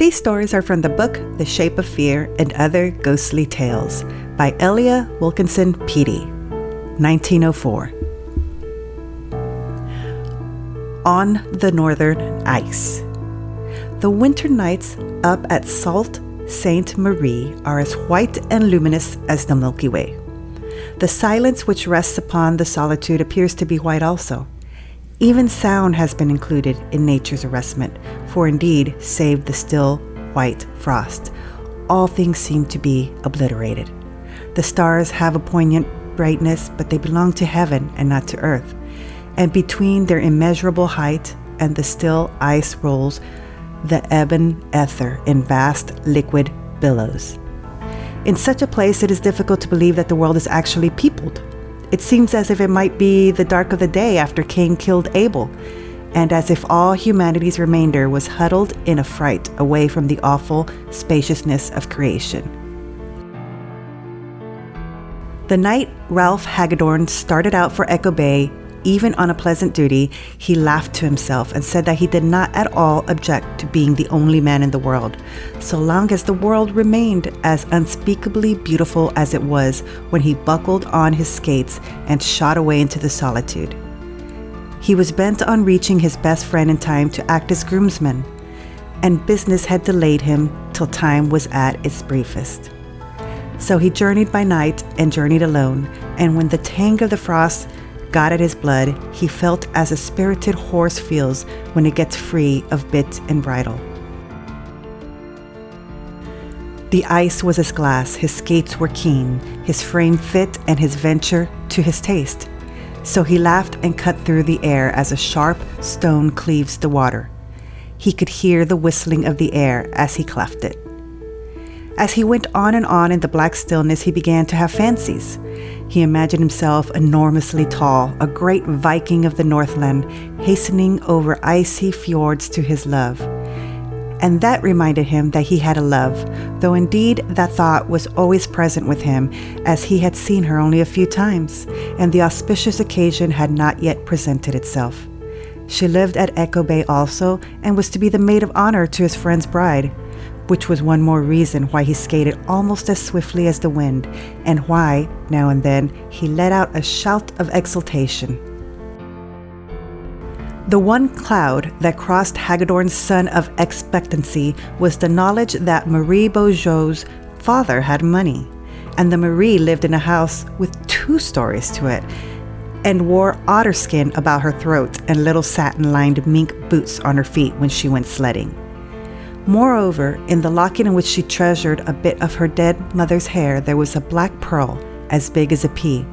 These stories are from the book The Shape of Fear and Other Ghostly Tales by Elia Wilkinson Peattie, 1904. On the Northern Ice. The winter nights up at Salt Ste. Marie are as white and luminous as the Milky Way. The silence which rests upon the solitude appears to be white also. Even sound has been included in nature's arrestment, for indeed, save the still white frost, all things seem to be obliterated. The stars have a poignant brightness, but they belong to heaven and not to earth. And between their immeasurable height and the still ice rolls the ebon ether in vast liquid billows. In such a place, it is difficult to believe that the world is actually peopled. It seems as if it might be the dark of the day after Cain killed Abel, and as if all humanity's remainder was huddled in a fright away from the awful spaciousness of creation. The night Ralph Hagadorn started out for Echo Bay, even on a pleasant duty, he laughed to himself and said that he did not at all object to being the only man in the world, so long as the world remained as unspeakably beautiful as it was when he buckled on his skates and shot away into the solitude. He was bent on reaching his best friend in time to act as groomsman, and business had delayed him till time was at its briefest. So he journeyed by night and journeyed alone, and when the tang of the frost got at his blood, he felt as a spirited horse feels when it gets free of bit and bridle. The ice was as glass, his skates were keen, his frame fit, and his venture to his taste. So he laughed and cut through the air as a sharp stone cleaves the water. He could hear the whistling of the air as he cleft it. As he went on and on in the black stillness, he began to have fancies. He imagined himself enormously tall, a great Viking of the Northland, hastening over icy fjords to his love. And that reminded him that he had a love, though indeed that thought was always present with him, as he had seen her only a few times, and the auspicious occasion had not yet presented itself. She lived at Echo Bay also, and was to be the maid of honor to his friend's bride which was one more reason why he skated almost as swiftly as the wind, and why, now and then, he let out a shout of exultation. The one cloud that crossed Hagadorn's sun of expectancy was the knowledge that Marie Beaujeu's father had money, and the Marie lived in a house with two stories to it, and wore otter skin about her throat and little satin lined mink boots on her feet when she went sledding. Moreover, in the locket in which she treasured a bit of her dead mother's hair, there was a black pearl as big as a pea.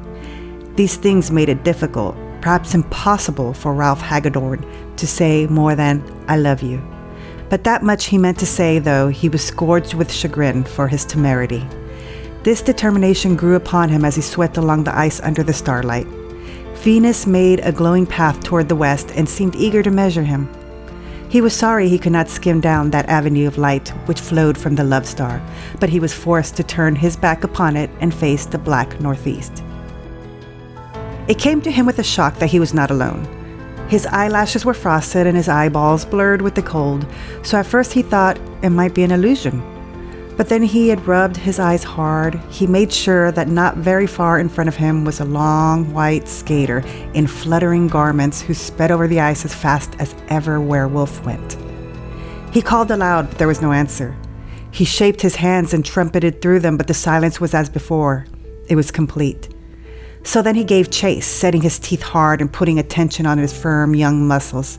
These things made it difficult, perhaps impossible, for Ralph Hagadorn to say more than, I love you. But that much he meant to say, though he was scourged with chagrin for his temerity. This determination grew upon him as he swept along the ice under the starlight. Venus made a glowing path toward the west and seemed eager to measure him. He was sorry he could not skim down that avenue of light which flowed from the Love Star, but he was forced to turn his back upon it and face the black northeast. It came to him with a shock that he was not alone. His eyelashes were frosted and his eyeballs blurred with the cold, so at first he thought it might be an illusion. But then he had rubbed his eyes hard. He made sure that not very far in front of him was a long white skater in fluttering garments who sped over the ice as fast as ever werewolf went. He called aloud, but there was no answer. He shaped his hands and trumpeted through them, but the silence was as before. It was complete. So then he gave chase, setting his teeth hard and putting attention on his firm young muscles.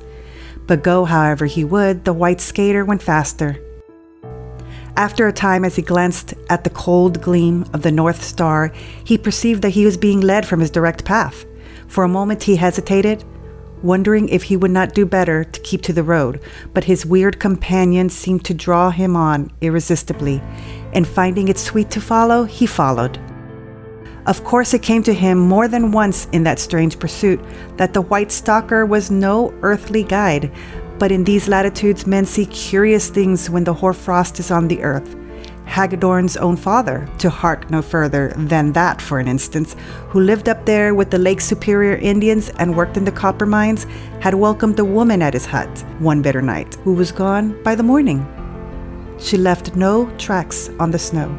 But go however he would, the white skater went faster. After a time, as he glanced at the cold gleam of the North Star, he perceived that he was being led from his direct path. For a moment, he hesitated, wondering if he would not do better to keep to the road, but his weird companion seemed to draw him on irresistibly, and finding it sweet to follow, he followed. Of course, it came to him more than once in that strange pursuit that the white stalker was no earthly guide, but in these latitudes, men see curious things when the hoarfrost is on the earth. Hagadorn's own father, to hark no further than that for an instance, who lived up there with the Lake Superior Indians and worked in the copper mines, had welcomed a woman at his hut one bitter night, who was gone by the morning. She left no tracks on the snow.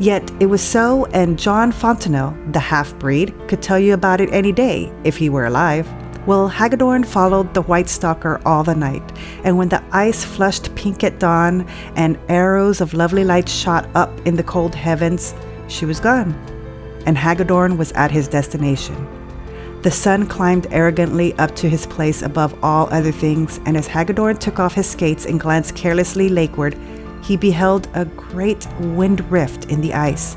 Yet it was so, and John Fontenelle, the half breed, could tell you about it any day if he were alive. Well, Hagadorn followed the White Stalker all the night, and when the ice flushed pink at dawn and arrows of lovely light shot up in the cold heavens, she was gone, and Hagadorn was at his destination. The sun climbed arrogantly up to his place above all other things, and as Hagadorn took off his skates and glanced carelessly lakeward, he beheld a great wind rift in the ice,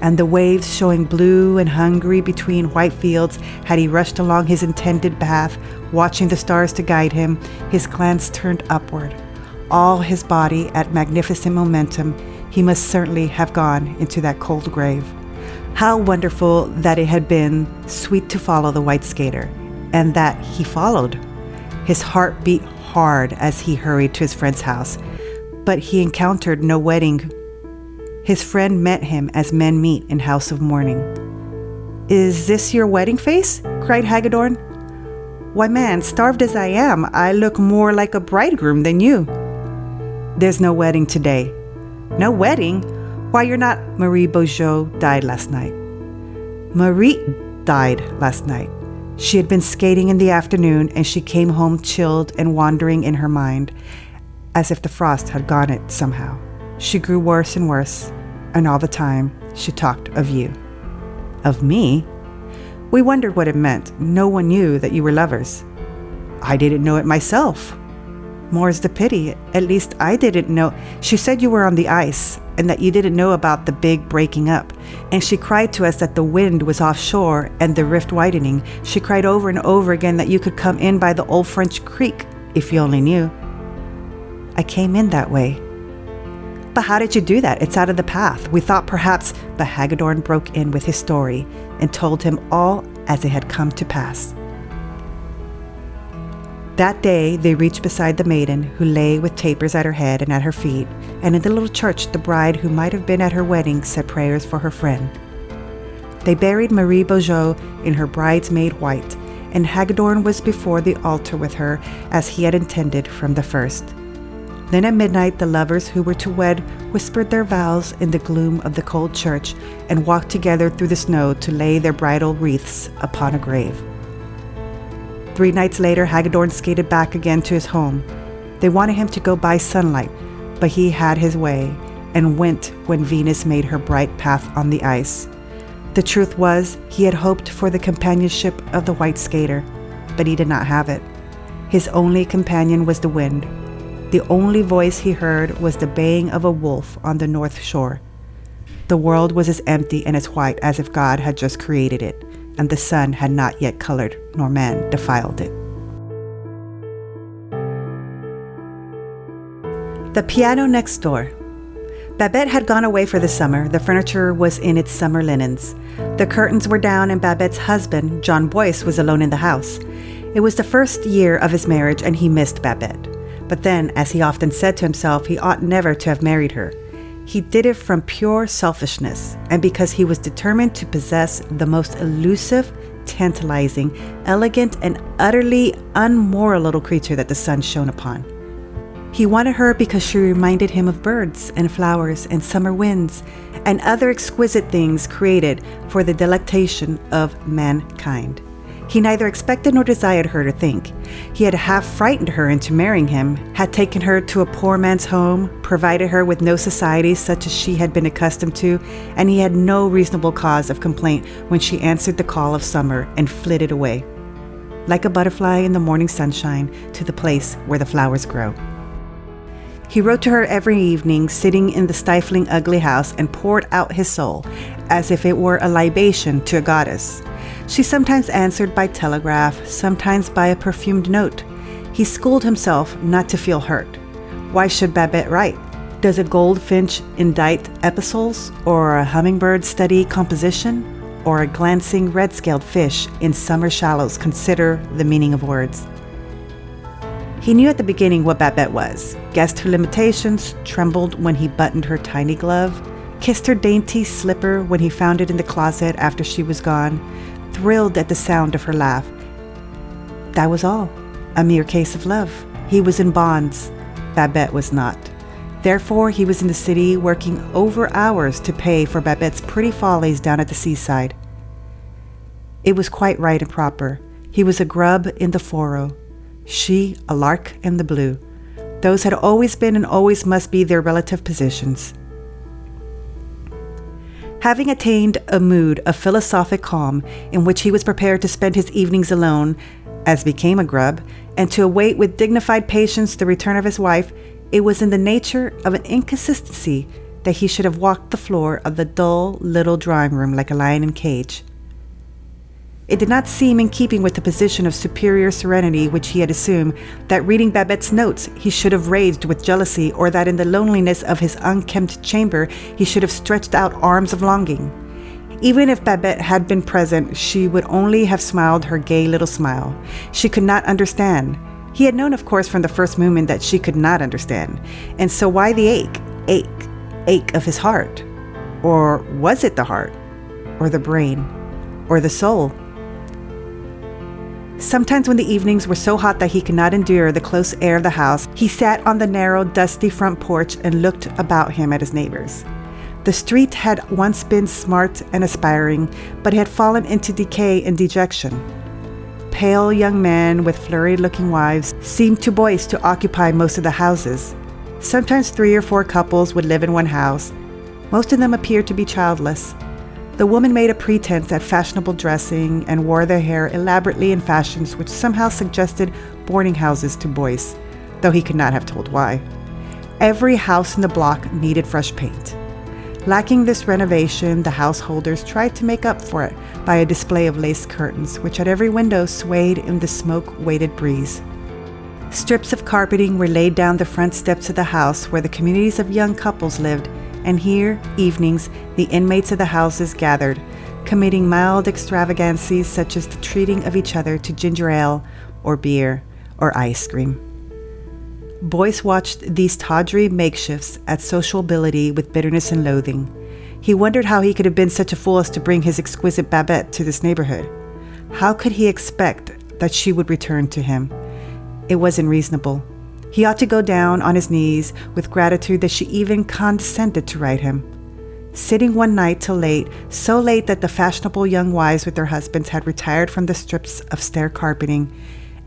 and the waves showing blue and hungry between white fields had he rushed along his intended path, watching the stars to guide him, his glance turned upward. All his body at magnificent momentum, he must certainly have gone into that cold grave. How wonderful that it had been sweet to follow the white skater, and that he followed. His heart beat hard as he hurried to his friend's house but he encountered no wedding. His friend met him as men meet in house of mourning. Is this your wedding face? cried Hagadorn. Why, man, starved as I am, I look more like a bridegroom than you. There's no wedding today. No wedding? Why, you're not. Marie Beaujeu died last night. Marie died last night. She had been skating in the afternoon and she came home chilled and wandering in her mind as if the frost had gone it somehow. She grew worse and worse, and all the time she talked of you. Of me? We wondered what it meant. No one knew that you were lovers. I didn't know it myself. More's the pity. At least I didn't know. She said you were on the ice and that you didn't know about the big breaking up. And she cried to us that the wind was offshore and the rift widening. She cried over and over again that you could come in by the old French creek if you only knew. I came in that way. But how did you do that? It's out of the path. We thought perhaps, but Hagadorn broke in with his story and told him all as it had come to pass. That day they reached beside the maiden, who lay with tapers at her head and at her feet, and in the little church the bride who might have been at her wedding said prayers for her friend. They buried Marie Beaujeu in her bridesmaid white, and Hagadorn was before the altar with her as he had intended from the first. Then at midnight, the lovers who were to wed whispered their vows in the gloom of the cold church and walked together through the snow to lay their bridal wreaths upon a grave. Three nights later, Hagadorn skated back again to his home. They wanted him to go by sunlight, but he had his way and went when Venus made her bright path on the ice. The truth was, he had hoped for the companionship of the white skater, but he did not have it. His only companion was the wind, the only voice he heard was the baying of a wolf on the north shore. The world was as empty and as white as if God had just created it, and the sun had not yet colored, nor man defiled it. The piano next door. Babette had gone away for the summer. The furniture was in its summer linens. The curtains were down, and Babette's husband, John Boyce, was alone in the house. It was the first year of his marriage, and he missed Babette. But then, as he often said to himself, he ought never to have married her. He did it from pure selfishness and because he was determined to possess the most elusive, tantalizing, elegant, and utterly unmoral little creature that the sun shone upon. He wanted her because she reminded him of birds and flowers and summer winds and other exquisite things created for the delectation of mankind. He neither expected nor desired her to think. He had half frightened her into marrying him, had taken her to a poor man's home, provided her with no society such as she had been accustomed to, and he had no reasonable cause of complaint when she answered the call of summer and flitted away, like a butterfly in the morning sunshine, to the place where the flowers grow. He wrote to her every evening, sitting in the stifling, ugly house, and poured out his soul, as if it were a libation to a goddess. She sometimes answered by telegraph, sometimes by a perfumed note. He schooled himself not to feel hurt. Why should Babette write? Does a goldfinch indite epistles, or a hummingbird study composition, or a glancing red scaled fish in summer shallows consider the meaning of words? He knew at the beginning what Babette was, guessed her limitations, trembled when he buttoned her tiny glove, kissed her dainty slipper when he found it in the closet after she was gone, thrilled at the sound of her laugh. That was all. A mere case of love. He was in bonds. Babette was not. Therefore, he was in the city working over hours to pay for Babette's pretty follies down at the seaside. It was quite right and proper. He was a grub in the furrow, she a lark in the blue. Those had always been and always must be their relative positions. Having attained a mood of philosophic calm in which he was prepared to spend his evenings alone, as became a grub, and to await with dignified patience the return of his wife, it was in the nature of an inconsistency that he should have walked the floor of the dull little drawing room like a lion in cage. It did not seem in keeping with the position of superior serenity which he had assumed that reading Babette's notes he should have raged with jealousy, or that in the loneliness of his unkempt chamber he should have stretched out arms of longing. Even if Babette had been present, she would only have smiled her gay little smile. She could not understand. He had known, of course, from the first moment that she could not understand. And so why the ache, ache, ache of his heart? Or was it the heart? Or the brain? Or the soul? Sometimes, when the evenings were so hot that he could not endure the close air of the house, he sat on the narrow, dusty front porch and looked about him at his neighbors. The street had once been smart and aspiring, but it had fallen into decay and dejection. Pale young men with flurried looking wives seemed too Boyce to occupy most of the houses. Sometimes three or four couples would live in one house. Most of them appeared to be childless. The woman made a pretense at fashionable dressing and wore their hair elaborately in fashions which somehow suggested boarding houses to Boyce, though he could not have told why. Every house in the block needed fresh paint. Lacking this renovation, the householders tried to make up for it by a display of lace curtains, which at every window swayed in the smoke weighted breeze. Strips of carpeting were laid down the front steps of the house where the communities of young couples lived and here, evenings, the inmates of the houses gathered, committing mild extravagancies such as the treating of each other to ginger ale, or beer, or ice cream. Boyce watched these tawdry makeshifts at sociability with bitterness and loathing. He wondered how he could have been such a fool as to bring his exquisite Babette to this neighborhood. How could he expect that she would return to him? It was unreasonable. He ought to go down on his knees with gratitude that she even condescended to write him. Sitting one night till late, so late that the fashionable young wives with their husbands had retired from the strips of stair carpeting,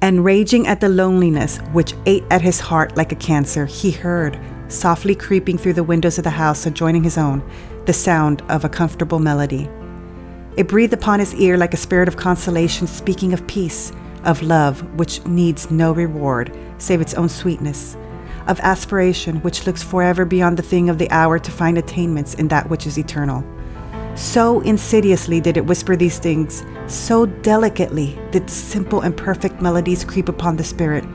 and raging at the loneliness which ate at his heart like a cancer, he heard, softly creeping through the windows of the house adjoining his own, the sound of a comfortable melody. It breathed upon his ear like a spirit of consolation speaking of peace, of love which needs no reward save its own sweetness, of aspiration which looks forever beyond the thing of the hour to find attainments in that which is eternal. So insidiously did it whisper these things, so delicately did the simple and perfect melodies creep upon the spirit,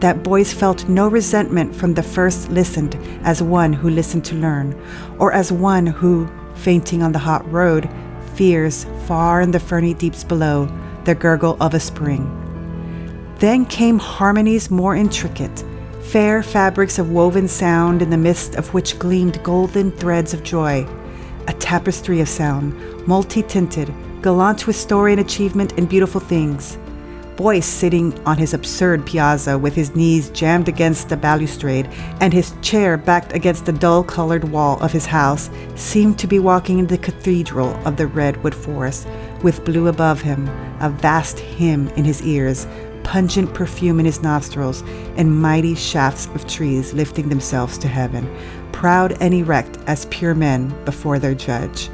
that Boyce felt no resentment from the first listened as one who listened to learn, or as one who, fainting on the hot road, fears far in the ferny deeps below the gurgle of a spring. Then came harmonies more intricate, fair fabrics of woven sound in the midst of which gleamed golden threads of joy, a tapestry of sound, multi tinted, gallant with story and achievement and beautiful things. Boyce sitting on his absurd piazza with his knees jammed against the balustrade and his chair backed against the dull colored wall of his house, seemed to be walking in the cathedral of the redwood forest, with blue above him, a vast hymn in his ears, pungent perfume in his nostrils, and mighty shafts of trees lifting themselves to heaven, proud and erect as pure men before their judge.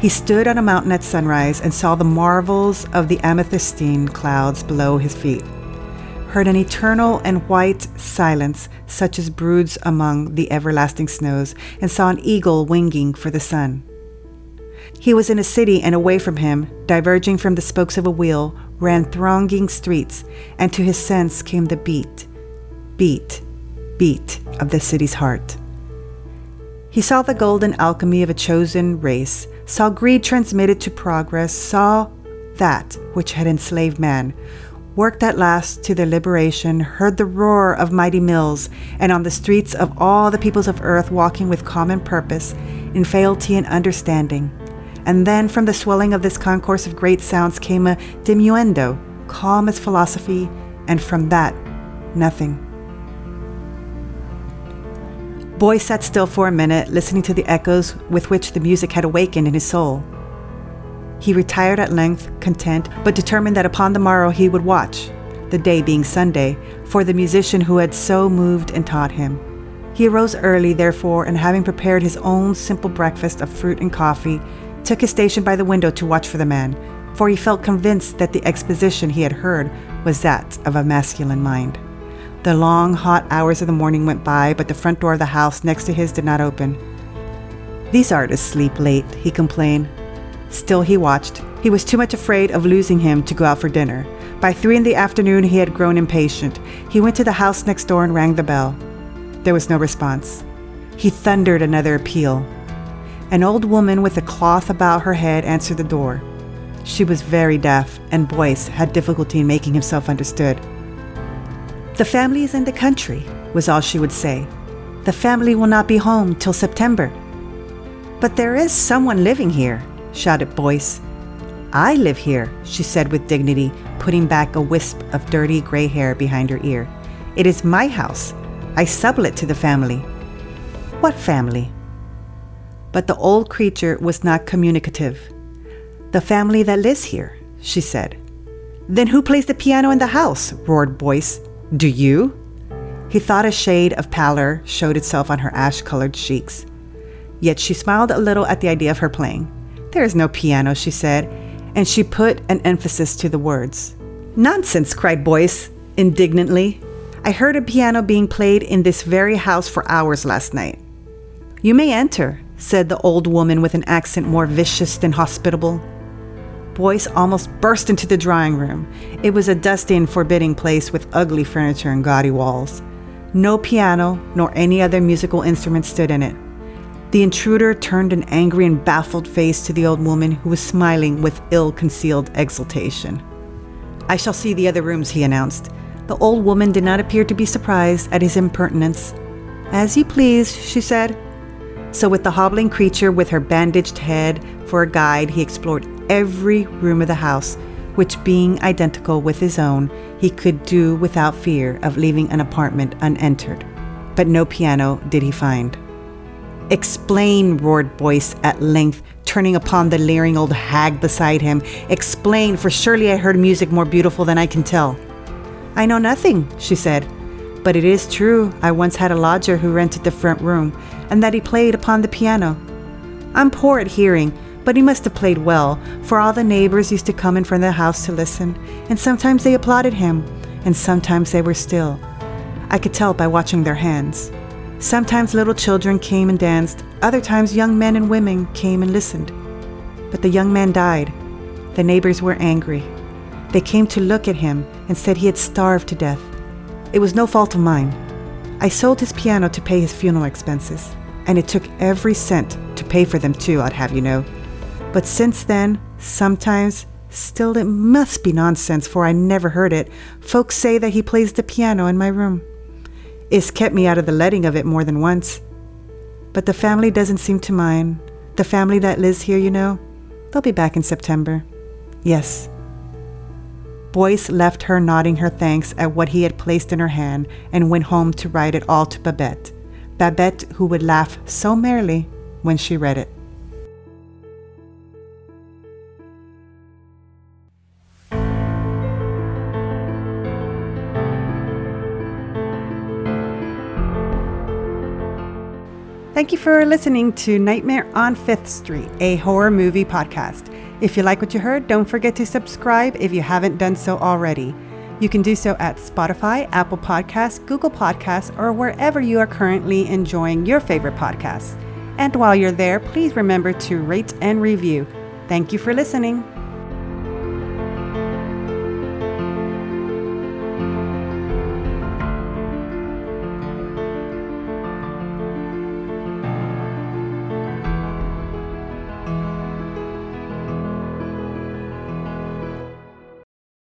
He stood on a mountain at sunrise and saw the marvels of the amethystine clouds below his feet, heard an eternal and white silence such as broods among the everlasting snows, and saw an eagle winging for the sun. He was in a city, and away from him, diverging from the spokes of a wheel, ran thronging streets, and to his sense came the beat, beat, beat of the city's heart. He saw the golden alchemy of a chosen race, saw greed transmitted to progress, saw that which had enslaved man, worked at last to their liberation, heard the roar of mighty mills, and on the streets of all the peoples of earth walking with common purpose, in fealty and understanding, and then from the swelling of this concourse of great sounds came a diminuendo, calm as philosophy, and from that, nothing. Boyce sat still for a minute, listening to the echoes with which the music had awakened in his soul. He retired at length, content, but determined that upon the morrow he would watch, the day being Sunday, for the musician who had so moved and taught him. He arose early, therefore, and having prepared his own simple breakfast of fruit and coffee, took his station by the window to watch for the man, for he felt convinced that the exposition he had heard was that of a masculine mind. The long, hot hours of the morning went by, but the front door of the house next to his did not open. These artists sleep late, he complained. Still, he watched. He was too much afraid of losing him to go out for dinner. By three in the afternoon, he had grown impatient. He went to the house next door and rang the bell. There was no response. He thundered another appeal. An old woman with a cloth about her head answered the door. She was very deaf, and Boyce had difficulty in making himself understood. The family is in the country, was all she would say. The family will not be home till September. But there is someone living here, shouted Boyce. I live here, she said with dignity, putting back a wisp of dirty gray hair behind her ear. It is my house. I sublet to the family. What family? But the old creature was not communicative. The family that lives here, she said. Then who plays the piano in the house? roared Boyce. Do you? He thought a shade of pallor showed itself on her ash colored cheeks. Yet she smiled a little at the idea of her playing. There is no piano, she said, and she put an emphasis to the words. Nonsense, cried Boyce indignantly. I heard a piano being played in this very house for hours last night. You may enter, said the old woman with an accent more vicious than hospitable. Boyce almost burst into the drawing room. It was a dusty and forbidding place with ugly furniture and gaudy walls. No piano nor any other musical instrument stood in it. The intruder turned an angry and baffled face to the old woman who was smiling with ill concealed exultation. I shall see the other rooms, he announced. The old woman did not appear to be surprised at his impertinence. As you please, she said. So, with the hobbling creature with her bandaged head for a guide, he explored every room of the house, which, being identical with his own, he could do without fear of leaving an apartment unentered. But no piano did he find. Explain, roared Boyce at length, turning upon the leering old hag beside him. Explain, for surely I heard music more beautiful than I can tell. I know nothing, she said. But it is true I once had a lodger who rented the front room, and that he played upon the piano. I'm poor at hearing, but he must have played well, for all the neighbors used to come in from the house to listen, and sometimes they applauded him, and sometimes they were still. I could tell by watching their hands. Sometimes little children came and danced, other times young men and women came and listened. But the young man died. The neighbors were angry. They came to look at him and said he had starved to death. It was no fault of mine. I sold his piano to pay his funeral expenses, and it took every cent to pay for them too, I'd have you know. But since then, sometimes, still it must be nonsense, for I never heard it, folks say that he plays the piano in my room. It's kept me out of the letting of it more than once. But the family doesn't seem to mind. The family that lives here, you know, they'll be back in September. Yes, Boyce left her nodding her thanks at what he had placed in her hand and went home to write it all to Babette. Babette, who would laugh so merrily when she read it. Thank you for listening to Nightmare on Fifth Street, a horror movie podcast. If you like what you heard, don't forget to subscribe if you haven't done so already. You can do so at Spotify, Apple Podcasts, Google Podcasts, or wherever you are currently enjoying your favorite podcasts. And while you're there, please remember to rate and review. Thank you for listening.